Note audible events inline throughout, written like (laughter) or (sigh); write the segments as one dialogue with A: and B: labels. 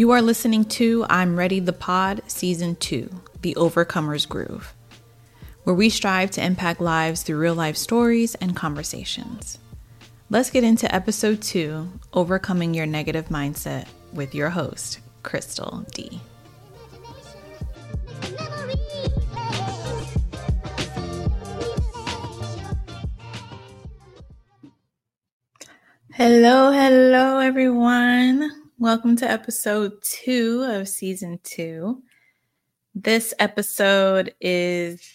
A: You are listening to I'm Ready the Pod, Season 2, The Overcomer's Groove, where we strive to impact lives through real life stories and conversations. Let's get into Episode 2 Overcoming Your Negative Mindset with your host, Crystal D. Hello, hello, everyone. Welcome to episode two of season two. This episode is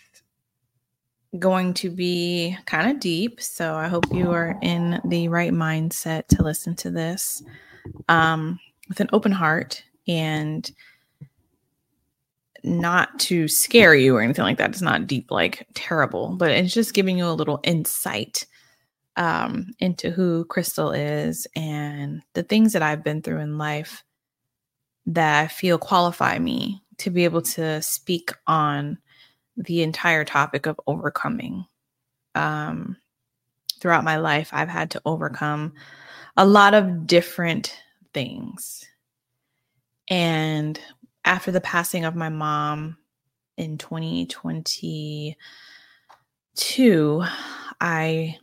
A: going to be kind of deep, so I hope you are in the right mindset to listen to this um, with an open heart and not to scare you or anything like that. It's not deep, like terrible, but it's just giving you a little insight um, into who Crystal is and the things that I've been through in life that I feel qualify me to be able to speak on the entire topic of overcoming. Um, throughout my life, I've had to overcome a lot of different things. And after the passing of my mom in 2022, I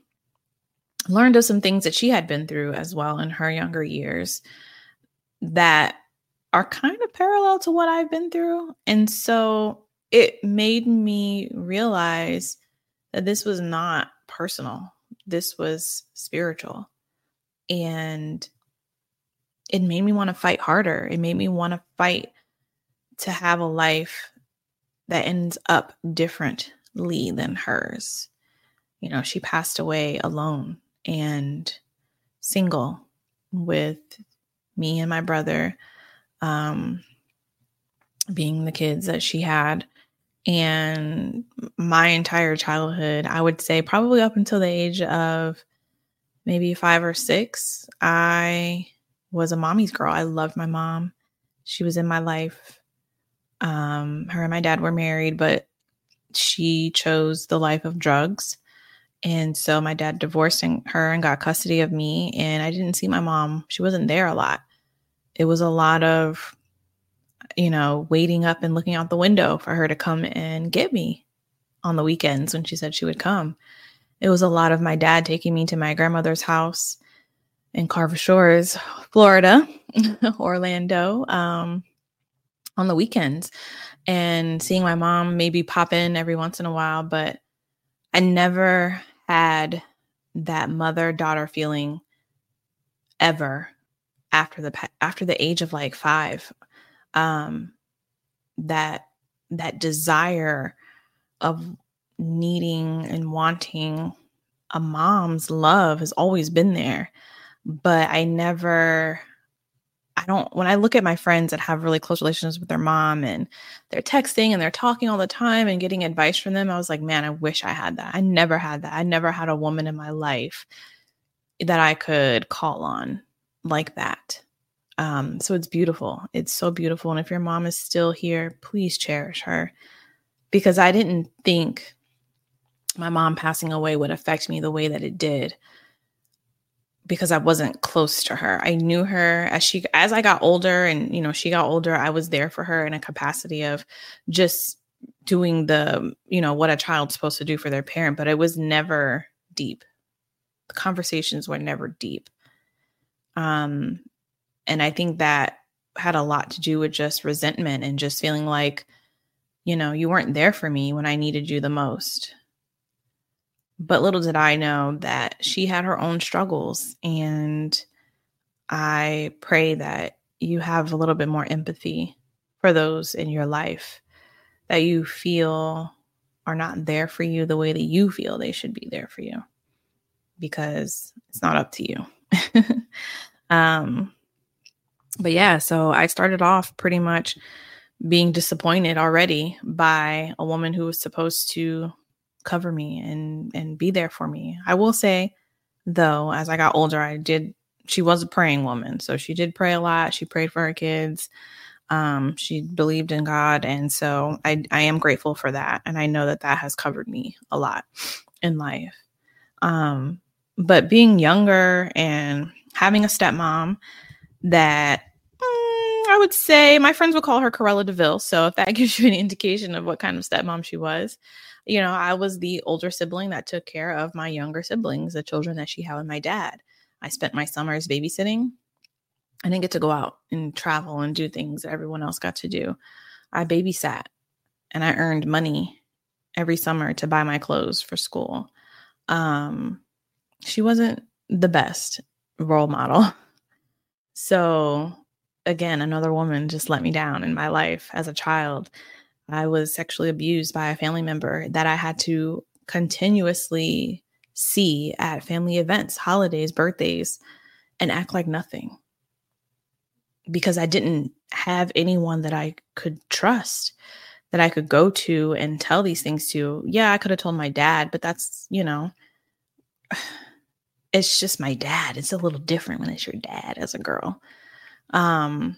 A: learned of some things that she had been through as well in her younger years that are kind of parallel to what I've been through. And so it made me realize that this was not personal, this was spiritual. And it made me want to fight harder. It made me want to fight to have a life that ends up differently than hers. You know, she passed away alone and single with me and my brother um, being the kids that she had. And my entire childhood, I would say probably up until the age of maybe five or six, I was a mommy's girl. I loved my mom. She was in my life. Um, her and my dad were married, but she chose the life of drugs. And so my dad divorced her and got custody of me. And I didn't see my mom. She wasn't there a lot. It was a lot of, you know, waiting up and looking out the window for her to come and get me on the weekends when she said she would come. It was a lot of my dad taking me to my grandmother's house in Carver Shores, Florida, (laughs) Orlando, um, on the weekends and seeing my mom maybe pop in every once in a while. But I never had that mother daughter feeling ever after the after the age of like 5 um that that desire of needing and wanting a mom's love has always been there. But i never I don't, when I look at my friends that have really close relationships with their mom and they're texting and they're talking all the time and getting advice from them, I was like, man, I wish I had that. I never had that. I never had a woman in my life that I could call on like that. Um, so it's beautiful. It's so beautiful. And if your mom is still here, please cherish her because I didn't think my mom passing away would affect me the way that it did because I wasn't close to her. I knew her as she as I got older and you know she got older I was there for her in a capacity of just doing the you know what a child's supposed to do for their parent but it was never deep. The conversations were never deep. Um and I think that had a lot to do with just resentment and just feeling like you know you weren't there for me when I needed you the most but little did I know that she had her own struggles. And I pray that you have a little bit more empathy for those in your life that you feel are not there for you the way that you feel they should be there for you because it's not up to you. (laughs) um, but yeah, so I started off pretty much being disappointed already by a woman who was supposed to cover me and and be there for me. I will say though as I got older I did she was a praying woman. So she did pray a lot. She prayed for her kids. Um, she believed in God and so I I am grateful for that and I know that that has covered me a lot in life. Um, but being younger and having a stepmom that mm, I would say my friends would call her Cruella de Vil. So if that (laughs) gives you any indication of what kind of stepmom she was, you know, I was the older sibling that took care of my younger siblings, the children that she had with my dad. I spent my summers babysitting. I didn't get to go out and travel and do things that everyone else got to do. I babysat and I earned money every summer to buy my clothes for school. Um, she wasn't the best role model. (laughs) So, again, another woman just let me down in my life as a child. I was sexually abused by a family member that I had to continuously see at family events, holidays, birthdays, and act like nothing because I didn't have anyone that I could trust that I could go to and tell these things to. Yeah, I could have told my dad, but that's, you know, (sighs) it's just my dad. It's a little different when it's your dad as a girl. Um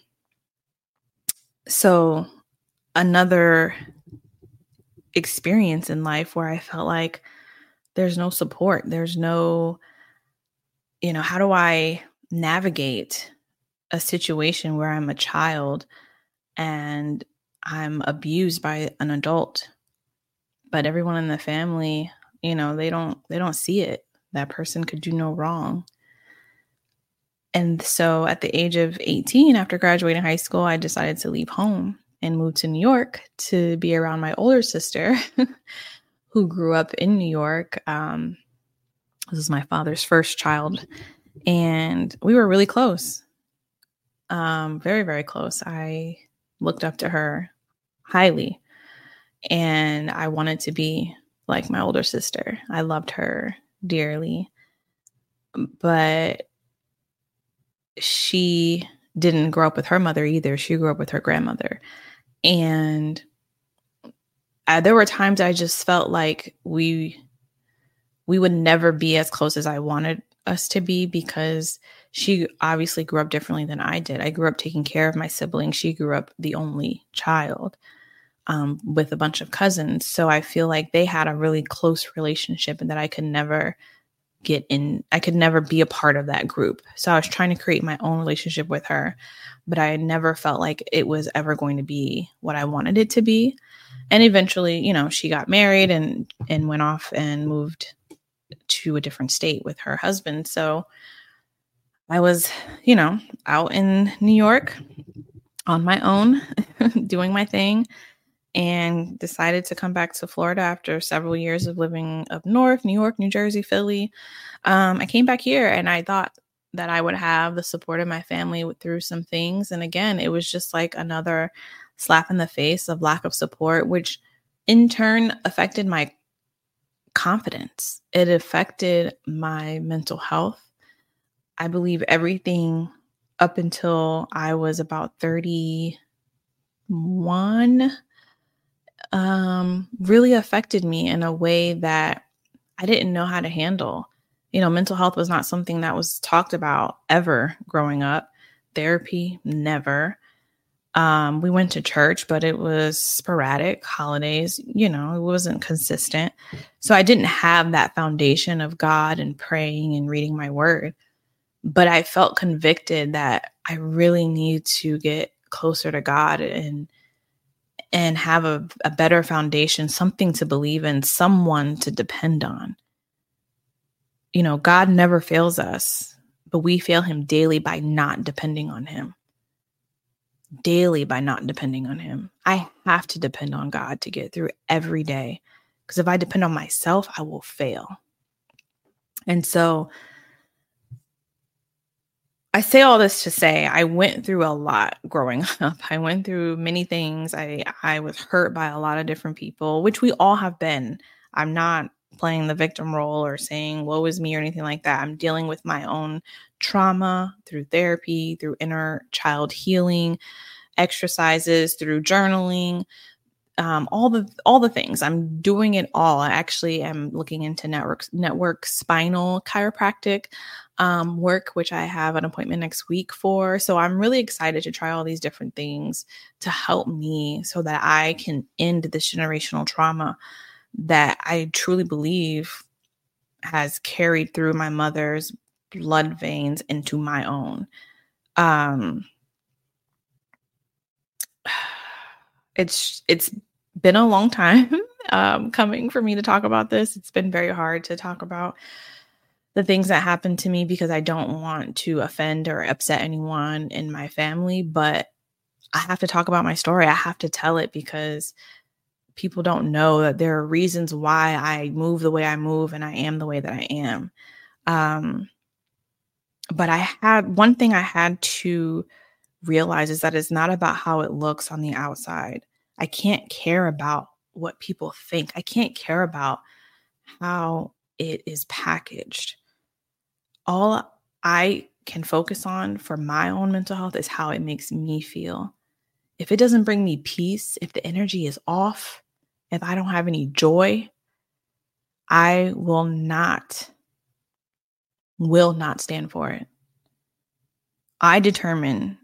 A: so another experience in life where I felt like there's no support. There's no you know, how do I navigate a situation where I'm a child and I'm abused by an adult, but everyone in the family, you know, they don't they don't see it. That person could do no wrong. And so at the age of 18 after graduating high school, I decided to leave home and move to New York to be around my older sister (laughs) who grew up in New York. Um, this is my father's first child and we were really close. Um, very very close. I looked up to her highly. And I wanted to be like my older sister. I loved her dearly. But she didn't grow up with her mother either. She grew up with her grandmother. And I, there were times I just felt like we we would never be as close as I wanted us to be because she obviously grew up differently than I did. I grew up taking care of my siblings. She grew up the only child um, with a bunch of cousins. So I feel like they had a really close relationship and that I could never get in, I could never be a part of that group. So I was trying to create my own relationship with her, but I never felt like it was ever going to be what I wanted it to be. And eventually, you know, she got married and and went off and moved to a different state with her husband. So I was, you know, out in New York on my own, (laughs) doing my thing and decided to come back to Florida after several years of living up north, New York, New Jersey, Philly. Um, I came back here and I thought that I would have the support of my family through some things. And again, it was just like another slap in the face of lack of support, which in turn affected my confidence. It affected my mental health. I believe everything up until I was about 31 um, really affected me in a way that I didn't know how to handle. You know, mental health was not something that was talked about ever growing up. Therapy, never. Um, we went to church, but it was sporadic, holidays, you know, it wasn't consistent. So I didn't have that foundation of God and praying and reading my word. But I felt convicted that I really need to get closer to God and and have a, a better foundation, something to believe in, someone to depend on. You know, God never fails us, but we fail him daily by not depending on him. Daily by not depending on him. I have to depend on God to get through every day. Because if I depend on myself, I will fail. And so I say all this to say I went through a lot growing (laughs) up. I went through many things. I I was hurt by a lot of different people, which we all have been. I'm not playing the victim role or saying woe is me or anything like that. I'm dealing with my own trauma through therapy, through inner child healing, exercises, through journaling, um, all the all the things. I'm doing it all. I actually am looking into network network spinal chiropractic um, work, which I have an appointment next week for. So I'm really excited to try all these different things to help me so that I can end this generational trauma that I truly believe has carried through my mother's blood veins into my own. Um, it's it's been a long time (laughs) um, coming for me to talk about this. It's been very hard to talk about the things that happened to me because I don't want to offend or upset anyone in my family, but I have to talk about my story. I have to tell it because people don't know that there are reasons why I move the way I move and I am the way that I am. Um, but I had one thing I had to realize is that it's not about how it looks on the outside. I can't care about what people think. I can't care about how it is packaged. All I can focus on for my own mental health is how it makes me feel. If it doesn't bring me peace, if the energy is off, if I don't have any joy, I will not will not stand for it. I determine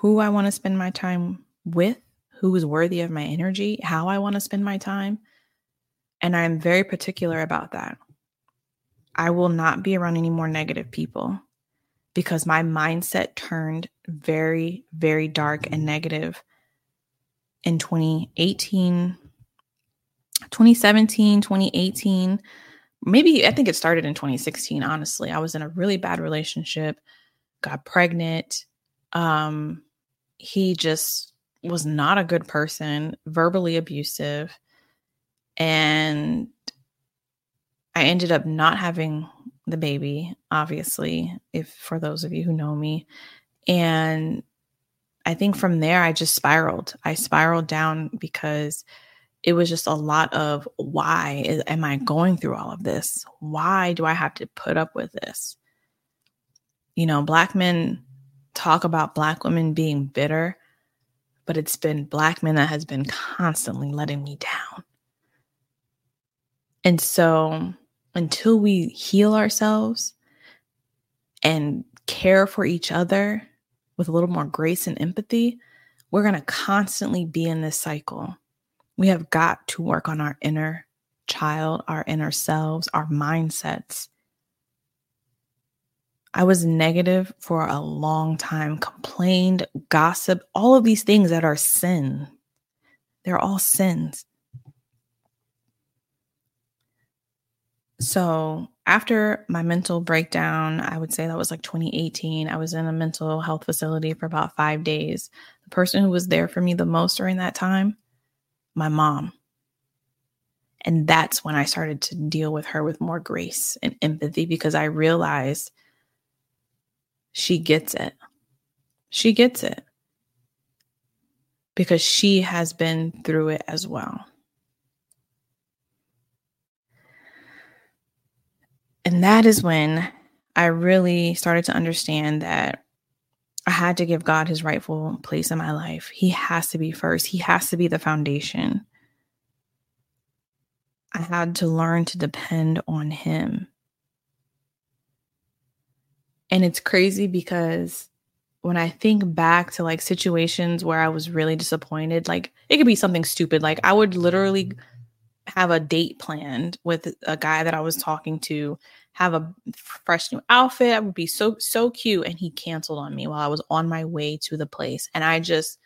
A: who I want to spend my time with, who is worthy of my energy, how I want to spend my time. And I'm very particular about that. I will not be around any more negative people because my mindset turned very, very dark and negative in 2018, 2017, 2018. Maybe I think it started in 2016, honestly. I was in a really bad relationship, got pregnant. Um, he just was not a good person, verbally abusive. And I ended up not having the baby, obviously, if for those of you who know me. And I think from there, I just spiraled. I spiraled down because it was just a lot of why is, am I going through all of this? Why do I have to put up with this? You know, Black men talk about Black women being bitter, but it's been Black men that has been constantly letting me down. And so until we heal ourselves and care for each other with a little more grace and empathy, we're going to constantly be in this cycle. We have got to work on our inner child, our inner selves, our mindsets. I was negative for a long time, complained, gossiped, all of these things that are sin. They're all sins. So after my mental breakdown, I would say that was like 2018. I was in a mental health facility for about five days. The person who was there for me the most during that time, my mom. And that's when I started to deal with her with more grace and empathy because I realized she gets it. She gets it because she has been through it as well. And that is when I really started to understand that I had to give God his rightful place in my life. He has to be first, He has to be the foundation. I had to learn to depend on Him. And it's crazy because when I think back to like situations where I was really disappointed, like it could be something stupid. Like I would literally have a date planned with a guy that I was talking to, have a fresh new outfit. I would be so so cute and he canceled on me while I was on my way to the place and I just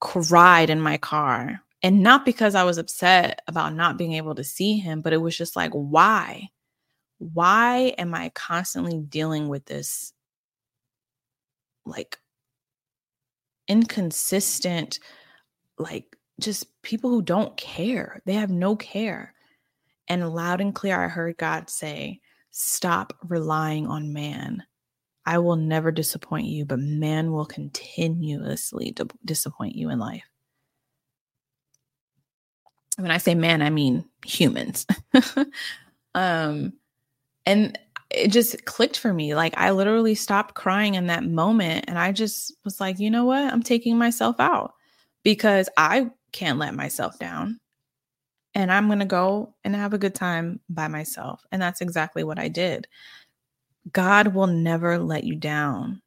A: cried in my car. And not because I was upset about not being able to see him, but it was just like why? Why am I constantly dealing with this like inconsistent like just people who don't care. They have no care. And loud and clear, I heard God say, Stop relying on man. I will never disappoint you, but man will continuously d- disappoint you in life. When I say man, I mean humans. (laughs) um, and it just clicked for me. Like I literally stopped crying in that moment, and I just was like, you know what? I'm taking myself out because I can't let myself down. And I'm going to go and have a good time by myself. And that's exactly what I did. God will never let you down.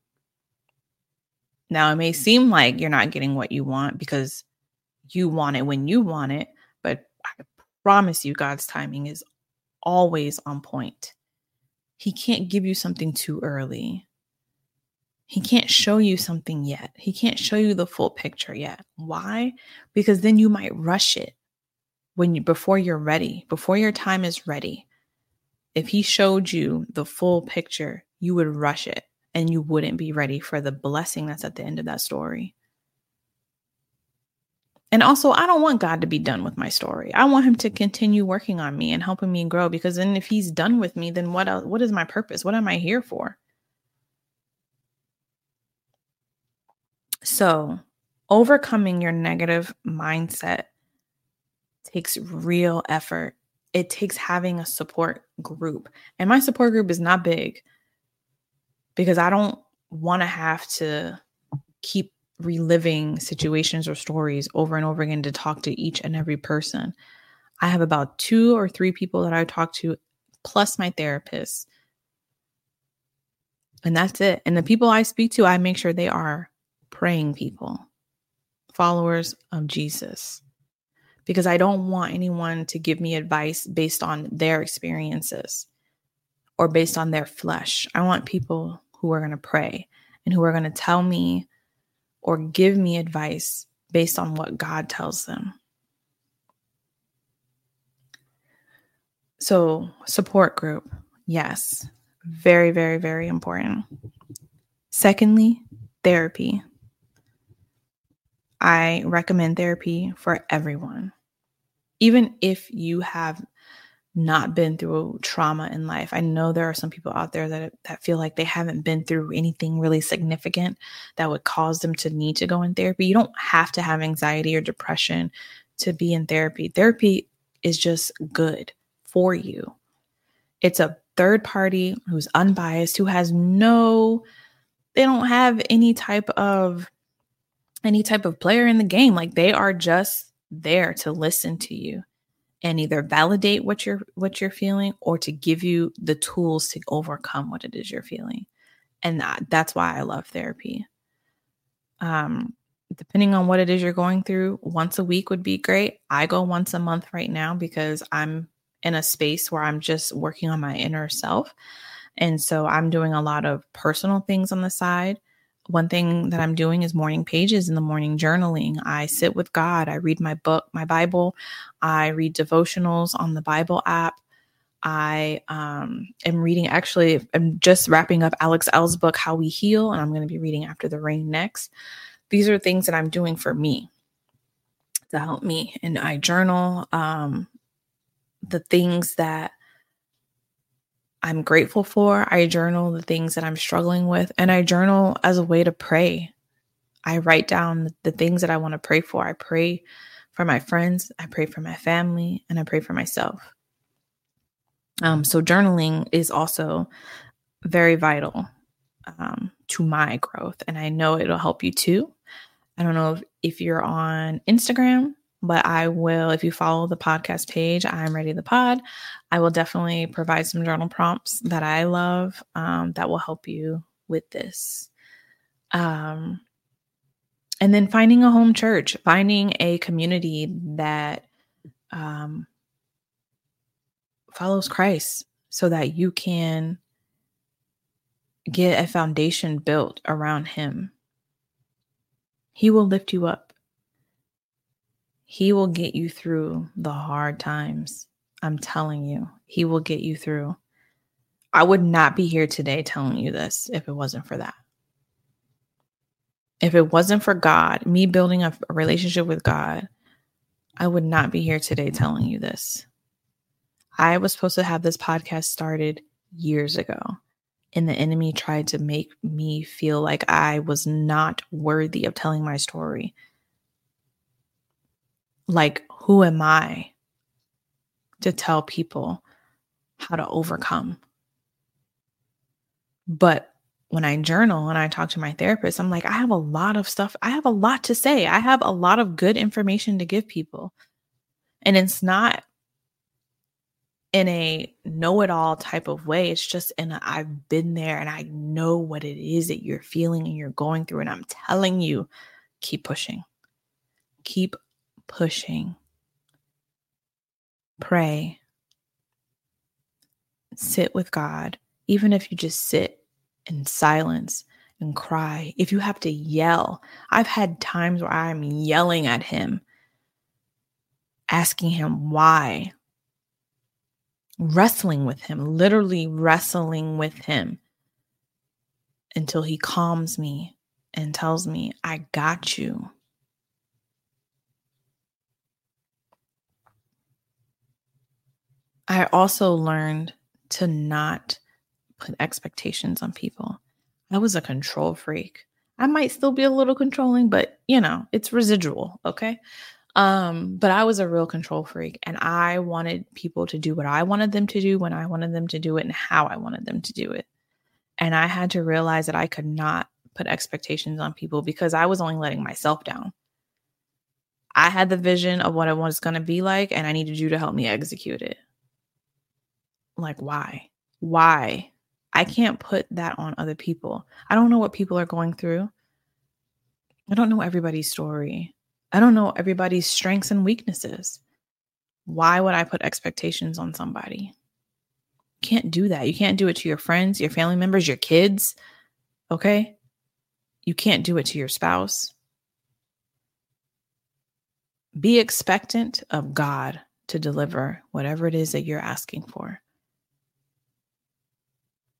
A: Now, it may mm. seem like you're not getting what you want because you want it when you want it, but I promise you, God's timing is always on point. He can't give you something too early. He can't show you something yet. He can't show you the full picture yet. Why? Because then you might rush it when you before you're ready, before your time is ready. If he showed you the full picture, you would rush it and you wouldn't be ready for the blessing that's at the end of that story. And also, I don't want God to be done with my story. I want him to continue working on me and helping me grow because then if he's done with me, then what else, what is my purpose? What am I here for? So, overcoming your negative mindset takes real effort. It takes having a support group. And my support group is not big because I don't want to have to keep reliving situations or stories over and over again to talk to each and every person. I have about two or three people that I talk to, plus my therapist. And that's it. And the people I speak to, I make sure they are praying people, followers of Jesus, because I don't want anyone to give me advice based on their experiences or based on their flesh. I want people who are going to pray and who are going to tell me or give me advice based on what God tells them. So, support group, yes, very, very, very important. Secondly, therapy. I recommend therapy for everyone. Even if you have not been through trauma in life. I know there are some people out there that that feel like they haven't been through anything really significant that would cause them to need to go in therapy. You don't have to have anxiety or depression to be in therapy. Therapy is just good for you. It's a third party who's unbiased, who has no they don't have any type of any type of player in the game. Like they are just there to listen to you and either validate what you're what you're feeling or to give you the tools to overcome what it is you're feeling. And that, that's why I love therapy. Um depending on what it is you're going through, once a week would be great. I go once a month right now because I'm in a space where I'm just working on my inner self. And so I'm doing a lot of personal things on the side one thing that I'm doing is morning pages in the morning journaling. I sit with God. I read my book, my Bible. I read devotionals on the Bible app. I um, am reading, actually, I'm just wrapping up Alex Elle's book, How We Heal, and I'm going to be reading After the Rain next. These are things that I'm doing for me to help me. And I journal um, the things that I'm grateful for. I journal the things that I'm struggling with, and I journal as a way to pray. I write down the things that I want to pray for. I pray for my friends, I pray for my family, and I pray for myself. Um, so, journaling is also very vital um, to my growth, and I know it'll help you too. I don't know if, if you're on Instagram, but I will, if you follow the podcast page, I'm Ready the Pod, I will definitely provide some journal prompts that I love um, that will help you with this. Um, and then finding a home church, finding a community that um, follows Christ so that you can get a foundation built around Him. He will lift you up. He will get you through the hard times. I'm telling you, He will get you through. I would not be here today telling you this if it wasn't for that. If it wasn't for God, me building a, a relationship with God, I would not be here today telling you this. I was supposed to have this podcast started years ago, and the enemy tried to make me feel like I was not worthy of telling my story like, who am I to tell people how to overcome? But when I journal and I talk to my therapist, I'm like, I have a lot of stuff. I have a lot to say. I have a lot of good information to give people. And it's not in a know it all type of way. It's just in a I've been there and I know what it is that you're feeling and you're going through. And I'm telling you, keep pushing. Keep pushing. Pray. Sit with God, even if you just sit in silence and cry, if you have to yell, I've had times where I'm yelling at him, asking him why, wrestling with him, literally wrestling with him until he calms me and tells me, I got you. I also learned to not put expectations on people. I was a control freak. I might still be a little controlling, but you know, it's residual, okay? Um, but I was a real control freak and I wanted people to do what I wanted them to do when I wanted them to do it and how I wanted them to do it. And I had to realize that I could not put expectations on people because I was only letting myself down. I had the vision of what it was going to be like, and I needed you to help me execute it. Like, why? Why? I can't put that on other people. I don't know what people are going through. I don't know everybody's story. I don't know everybody's strengths and weaknesses. Why would I put expectations on somebody? You can't do that. You can't do it to your friends, your family members, your kids. Okay? You can't do it to your spouse. Be expectant of God to deliver whatever it is that you're asking for.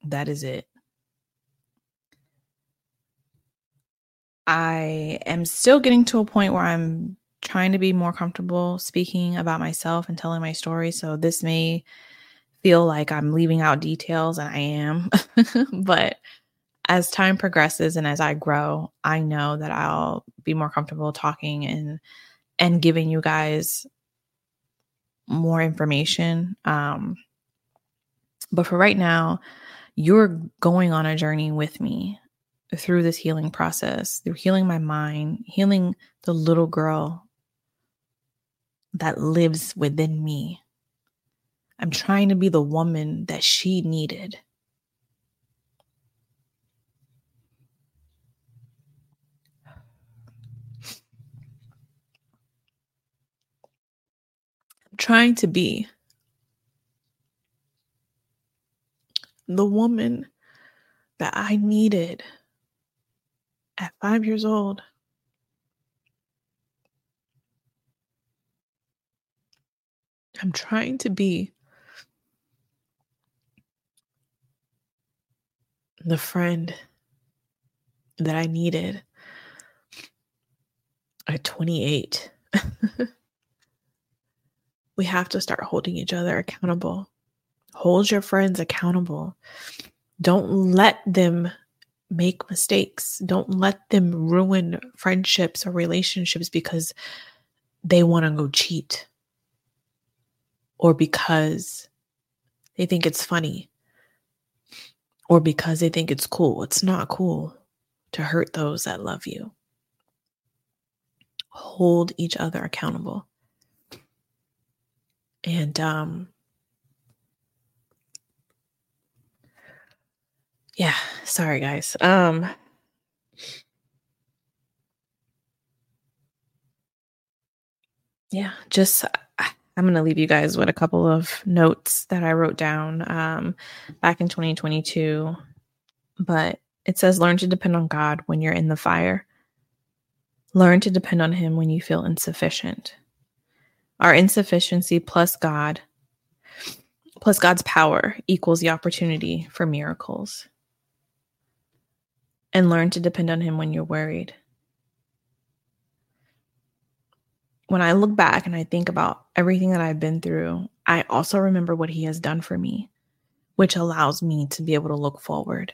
A: That is it. I am still getting to a point where I'm trying to be more comfortable speaking about myself and telling my story. So this may feel like I'm leaving out details, and I am. (laughs) but as time progresses and as I grow, I know that I'll be more comfortable talking and and giving you guys more information. Um, but for right now, you're going on a journey with me through this healing process, through healing my mind, healing the little girl that lives within me. I'm trying to be the woman that she needed. I'm trying to be the woman that I needed at five years old. I'm trying to be the friend that I needed at 28. (laughs) we have to start holding each other accountable. Hold your friends accountable. Don't let them make mistakes. Don't let them ruin friendships or relationships because they want to go cheat or because they think it's funny or because they think it's cool. It's not cool to hurt those that love you. Hold each other accountable. And um yeah, sorry guys. Um yeah, just I'm going to leave you guys with a couple of notes that I wrote down um, back in 2022. But it says, learn to depend on God when you're in the fire. Learn to depend on Him when you feel insufficient. Our insufficiency plus God, plus God's power, equals the opportunity for miracles and learn to depend on Him when you're worried. When I look back and I think about everything that I've been through, I also remember what He has done for me, which allows me to be able to look forward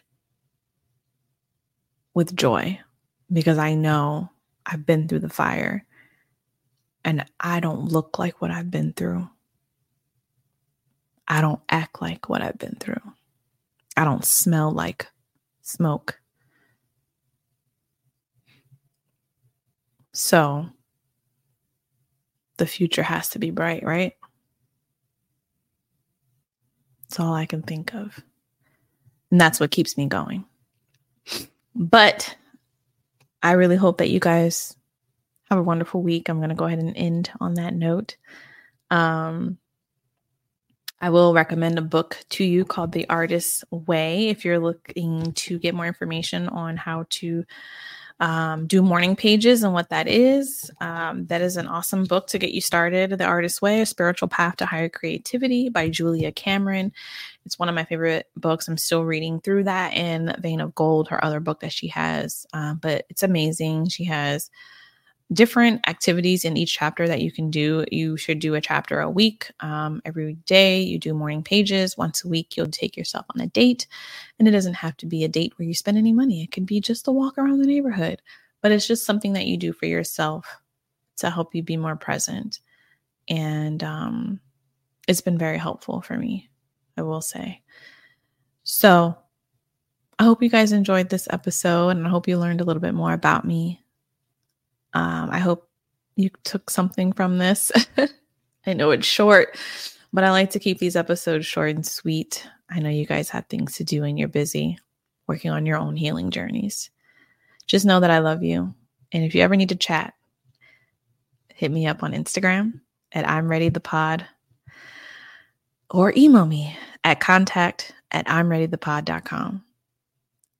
A: with joy because I know I've been through the fire and I don't look like what I've been through. I don't act like what I've been through. I don't smell like smoke. So the future has to be bright, right? That's all I can think of. And that's what keeps me going. But I really hope that you guys have a wonderful week. I'm going to go ahead and end on that note. Um, I will recommend a book to you called The Artist's Way if you're looking to get more information on how to um, do morning pages and what that is. Um, that is an awesome book to get you started. The Artist's Way, A Spiritual Path to Higher Creativity by Julia Cameron. It's one of my favorite books. I'm still reading through that in Vein of Gold, her other book that she has. Uh, but it's amazing. She has different activities in each chapter that you can do. You should do a chapter a week. Um, every day you do morning pages. Once a week, you'll take yourself on a date. And it doesn't have to be a date where you spend any money, it could be just a walk around the neighborhood. But it's just something that you do for yourself to help you be more present. And um, it's been very helpful for me, I will say. So, I hope you guys enjoyed this episode and I hope you learned a little bit more about me um, I hope you took something from this. (laughs) I know it's short, but I like to keep these episodes short and sweet. I know you guys have things to do and you're busy working on your own healing journeys. Just know that I love you. And if you ever need to chat, hit me up on Instagram at I'm Ready the Pod or email me at contact at I'm Ready the Pod.com.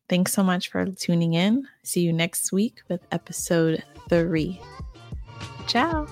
A: Thanks so much for tuning in. See you next week with episode three. Ciao.